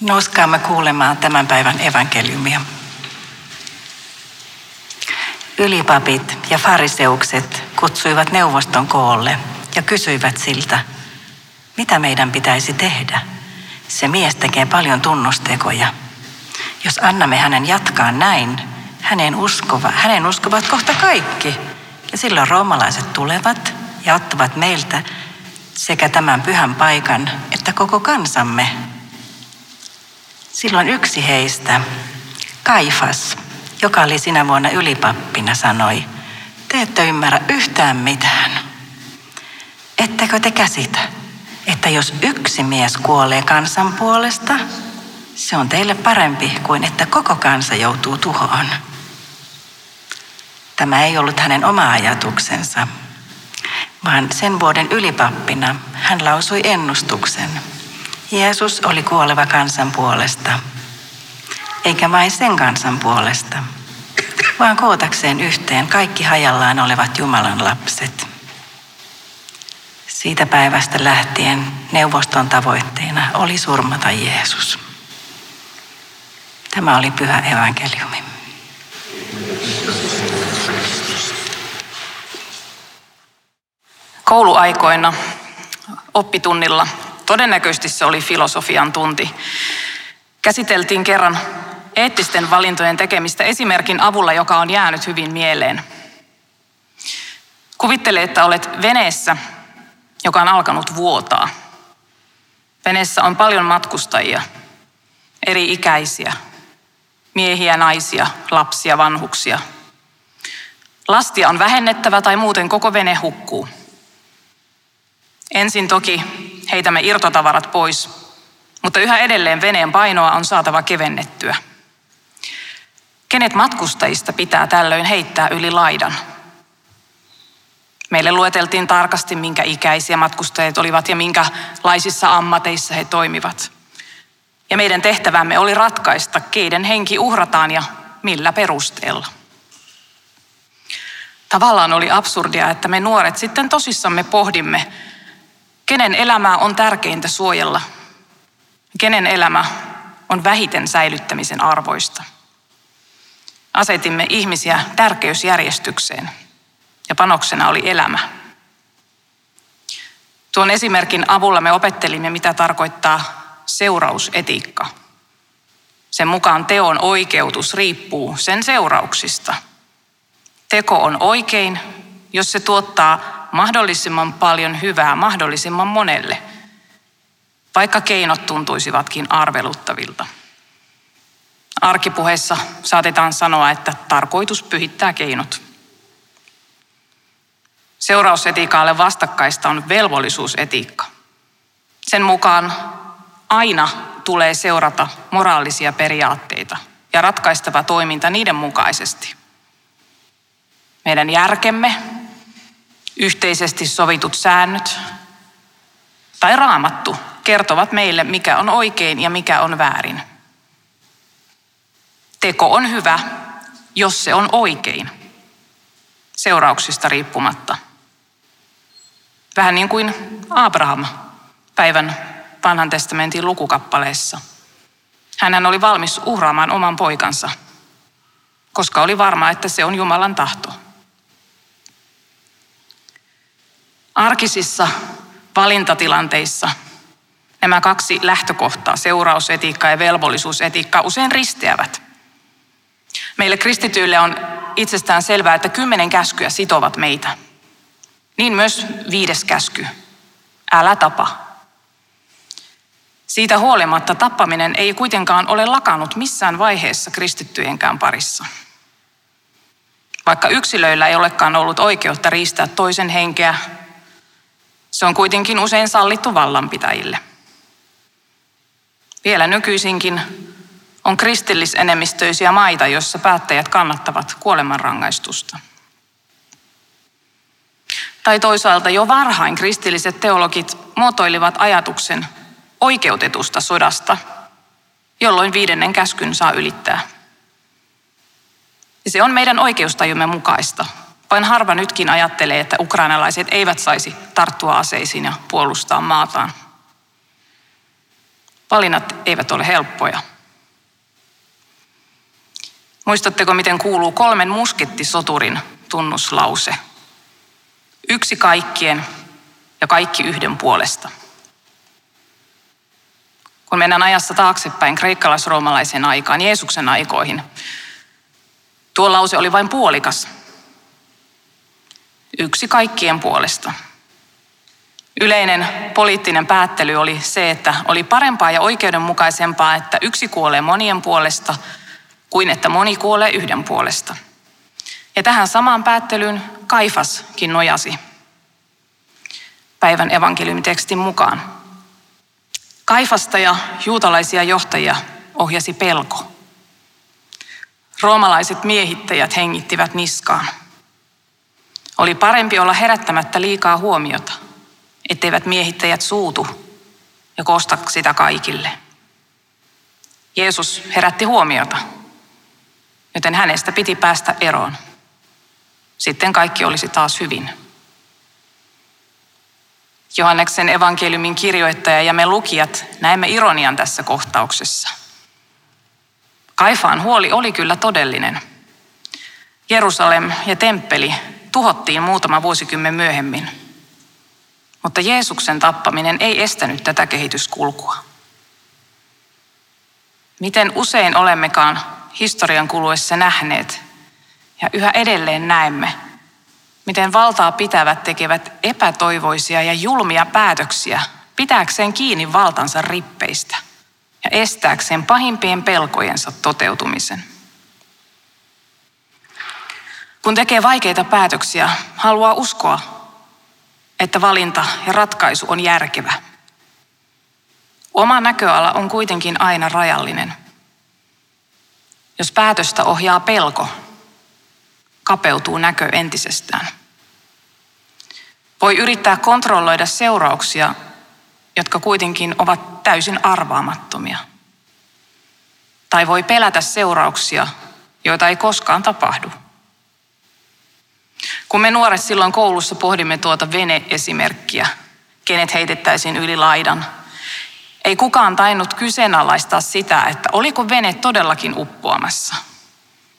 Nouskaamme kuulemaan tämän päivän evankeliumia. Ylipapit ja fariseukset kutsuivat neuvoston koolle ja kysyivät siltä, mitä meidän pitäisi tehdä. Se mies tekee paljon tunnustekoja. Jos annamme hänen jatkaa näin, hänen, uskova, hänen uskovat kohta kaikki. Ja silloin roomalaiset tulevat ja ottavat meiltä sekä tämän pyhän paikan että koko kansamme Silloin yksi heistä, Kaifas, joka oli sinä vuonna ylipappina, sanoi, te ette ymmärrä yhtään mitään. Ettekö te käsitä, että jos yksi mies kuolee kansan puolesta, se on teille parempi kuin että koko kansa joutuu tuhoon. Tämä ei ollut hänen oma ajatuksensa, vaan sen vuoden ylipappina hän lausui ennustuksen – Jeesus oli kuoleva kansan puolesta, eikä vain sen kansan puolesta, vaan kootakseen yhteen kaikki hajallaan olevat Jumalan lapset. Siitä päivästä lähtien neuvoston tavoitteena oli surmata Jeesus. Tämä oli pyhä evankeliumi. Kouluaikoina oppitunnilla Todennäköisesti se oli filosofian tunti. Käsiteltiin kerran eettisten valintojen tekemistä esimerkin avulla, joka on jäänyt hyvin mieleen. Kuvittele, että olet veneessä, joka on alkanut vuotaa. Veneessä on paljon matkustajia, eri ikäisiä, miehiä, naisia, lapsia, vanhuksia. Lastia on vähennettävä tai muuten koko vene hukkuu. Ensin toki heitämme irtotavarat pois, mutta yhä edelleen veneen painoa on saatava kevennettyä. Kenet matkustajista pitää tällöin heittää yli laidan? Meille lueteltiin tarkasti, minkä ikäisiä matkustajat olivat ja minkälaisissa ammateissa he toimivat. Ja meidän tehtävämme oli ratkaista, keiden henki uhrataan ja millä perusteella. Tavallaan oli absurdia, että me nuoret sitten tosissamme pohdimme, Kenen elämää on tärkeintä suojella? Kenen elämä on vähiten säilyttämisen arvoista? Asetimme ihmisiä tärkeysjärjestykseen ja panoksena oli elämä. Tuon esimerkin avulla me opettelimme, mitä tarkoittaa seurausetiikka. Sen mukaan teon oikeutus riippuu sen seurauksista. Teko on oikein, jos se tuottaa mahdollisimman paljon hyvää mahdollisimman monelle, vaikka keinot tuntuisivatkin arveluttavilta. Arkipuheessa saatetaan sanoa, että tarkoitus pyhittää keinot. Seurausetiikaalle vastakkaista on velvollisuusetiikka. Sen mukaan aina tulee seurata moraalisia periaatteita ja ratkaistava toiminta niiden mukaisesti. Meidän järkemme yhteisesti sovitut säännöt tai raamattu kertovat meille, mikä on oikein ja mikä on väärin. Teko on hyvä, jos se on oikein, seurauksista riippumatta. Vähän niin kuin Abraham päivän vanhan testamentin lukukappaleessa. Hän oli valmis uhraamaan oman poikansa, koska oli varma, että se on Jumalan tahto. Arkisissa valintatilanteissa nämä kaksi lähtökohtaa, seurausetiikka ja velvollisuusetiikka, usein risteävät. Meille kristityille on itsestään selvää, että kymmenen käskyä sitovat meitä. Niin myös viides käsky. Älä tapa. Siitä huolimatta tappaminen ei kuitenkaan ole lakannut missään vaiheessa kristittyjenkään parissa. Vaikka yksilöillä ei olekaan ollut oikeutta riistää toisen henkeä se on kuitenkin usein sallittu vallanpitäjille. Vielä nykyisinkin on kristillisenemmistöisiä maita, joissa päättäjät kannattavat kuolemanrangaistusta. Tai toisaalta jo varhain kristilliset teologit muotoilivat ajatuksen oikeutetusta sodasta, jolloin viidennen käskyn saa ylittää. Ja se on meidän oikeustajumme mukaista, vain harva nytkin ajattelee, että ukrainalaiset eivät saisi tarttua aseisiin ja puolustaa maataan. Valinnat eivät ole helppoja. Muistatteko, miten kuuluu kolmen muskettisoturin tunnuslause? Yksi kaikkien ja kaikki yhden puolesta. Kun mennään ajassa taaksepäin kreikkalais-roomalaisen aikaan, Jeesuksen aikoihin, tuo lause oli vain puolikas. Yksi kaikkien puolesta. Yleinen poliittinen päättely oli se, että oli parempaa ja oikeudenmukaisempaa, että yksi kuolee monien puolesta, kuin että moni kuolee yhden puolesta. Ja tähän samaan päättelyyn Kaifaskin nojasi päivän evankeliumitekstin mukaan. Kaifasta ja juutalaisia johtajia ohjasi pelko. Roomalaiset miehittäjät hengittivät niskaan. Oli parempi olla herättämättä liikaa huomiota, etteivät miehittäjät suutu ja kosta sitä kaikille. Jeesus herätti huomiota, joten hänestä piti päästä eroon. Sitten kaikki olisi taas hyvin. Johanneksen evankeliumin kirjoittaja ja me lukijat näemme ironian tässä kohtauksessa. Kaifaan huoli oli kyllä todellinen. Jerusalem ja temppeli tuhottiin muutama vuosikymmen myöhemmin. Mutta Jeesuksen tappaminen ei estänyt tätä kehityskulkua. Miten usein olemmekaan historian kuluessa nähneet ja yhä edelleen näemme, miten valtaa pitävät tekevät epätoivoisia ja julmia päätöksiä pitääkseen kiinni valtansa rippeistä ja estääkseen pahimpien pelkojensa toteutumisen. Kun tekee vaikeita päätöksiä, haluaa uskoa, että valinta ja ratkaisu on järkevä. Oma näköala on kuitenkin aina rajallinen. Jos päätöstä ohjaa pelko, kapeutuu näkö entisestään. Voi yrittää kontrolloida seurauksia, jotka kuitenkin ovat täysin arvaamattomia. Tai voi pelätä seurauksia, joita ei koskaan tapahdu. Kun me nuoret silloin koulussa pohdimme tuota vene-esimerkkiä, kenet heitettäisiin yli laidan, ei kukaan tainnut kyseenalaistaa sitä, että oliko vene todellakin uppoamassa.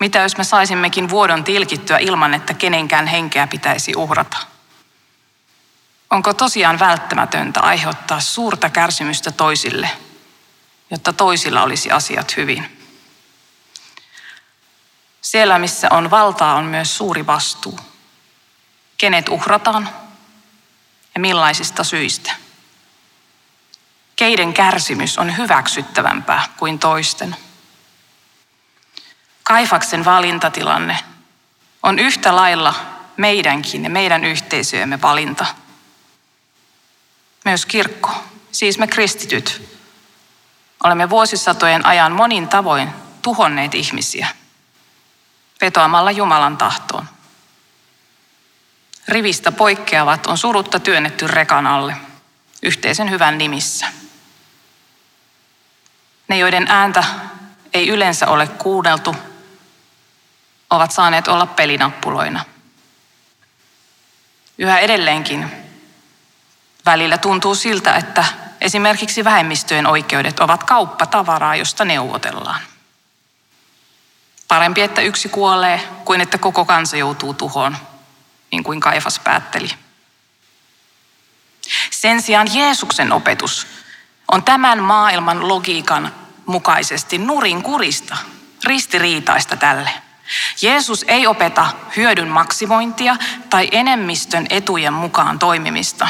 Mitä jos me saisimmekin vuodon tilkittyä ilman, että kenenkään henkeä pitäisi uhrata? Onko tosiaan välttämätöntä aiheuttaa suurta kärsimystä toisille, jotta toisilla olisi asiat hyvin? Siellä, missä on valtaa, on myös suuri vastuu. Kenet uhrataan ja millaisista syistä? Keiden kärsimys on hyväksyttävämpää kuin toisten? Kaifaksen valintatilanne on yhtä lailla meidänkin ja meidän yhteisöjemme valinta. Myös kirkko, siis me kristityt, olemme vuosisatojen ajan monin tavoin tuhonneet ihmisiä vetoamalla Jumalan tahtoon. Rivistä poikkeavat on surutta työnnetty rekan alle yhteisen hyvän nimissä. Ne, joiden ääntä ei yleensä ole kuunneltu, ovat saaneet olla pelinappuloina. Yhä edelleenkin välillä tuntuu siltä, että esimerkiksi vähemmistöjen oikeudet ovat kauppatavaraa, josta neuvotellaan. Parempi, että yksi kuolee, kuin että koko kansa joutuu tuhoon, niin kuin Kaifas päätteli. Sen sijaan Jeesuksen opetus on tämän maailman logiikan mukaisesti nurin kurista, ristiriitaista tälle. Jeesus ei opeta hyödyn maksimointia tai enemmistön etujen mukaan toimimista.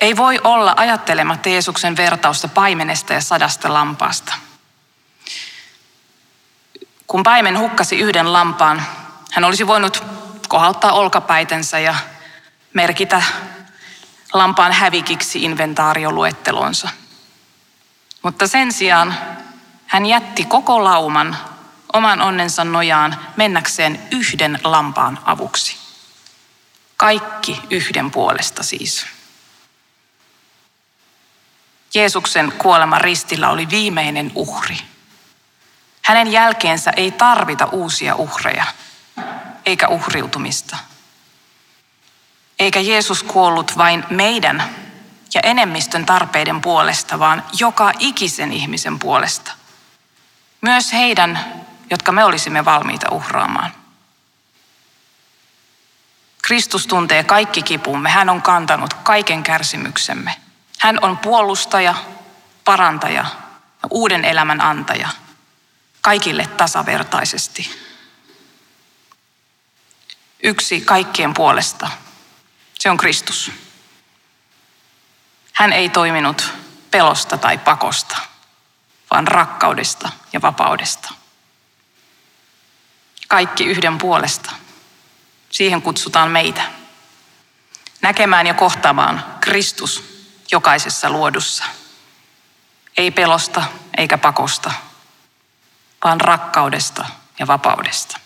Ei voi olla ajattelematta Jeesuksen vertausta paimenesta ja sadasta lampaasta. Kun paimen hukkasi yhden lampaan, hän olisi voinut kohauttaa olkapäitensä ja merkitä lampaan hävikiksi inventaarioluettelonsa. Mutta sen sijaan hän jätti koko lauman oman onnensa nojaan mennäkseen yhden lampaan avuksi. Kaikki yhden puolesta siis. Jeesuksen kuolema ristillä oli viimeinen uhri. Hänen jälkeensä ei tarvita uusia uhreja, eikä uhriutumista. Eikä Jeesus kuollut vain meidän ja enemmistön tarpeiden puolesta, vaan joka ikisen ihmisen puolesta. Myös heidän, jotka me olisimme valmiita uhraamaan. Kristus tuntee kaikki kipumme. Hän on kantanut kaiken kärsimyksemme. Hän on puolustaja, parantaja ja uuden elämän antaja kaikille tasavertaisesti. Yksi kaikkien puolesta. Se on Kristus. Hän ei toiminut pelosta tai pakosta, vaan rakkaudesta ja vapaudesta. Kaikki yhden puolesta. Siihen kutsutaan meitä. Näkemään ja kohtaamaan Kristus jokaisessa luodussa. Ei pelosta eikä pakosta, vaan rakkaudesta ja vapaudesta.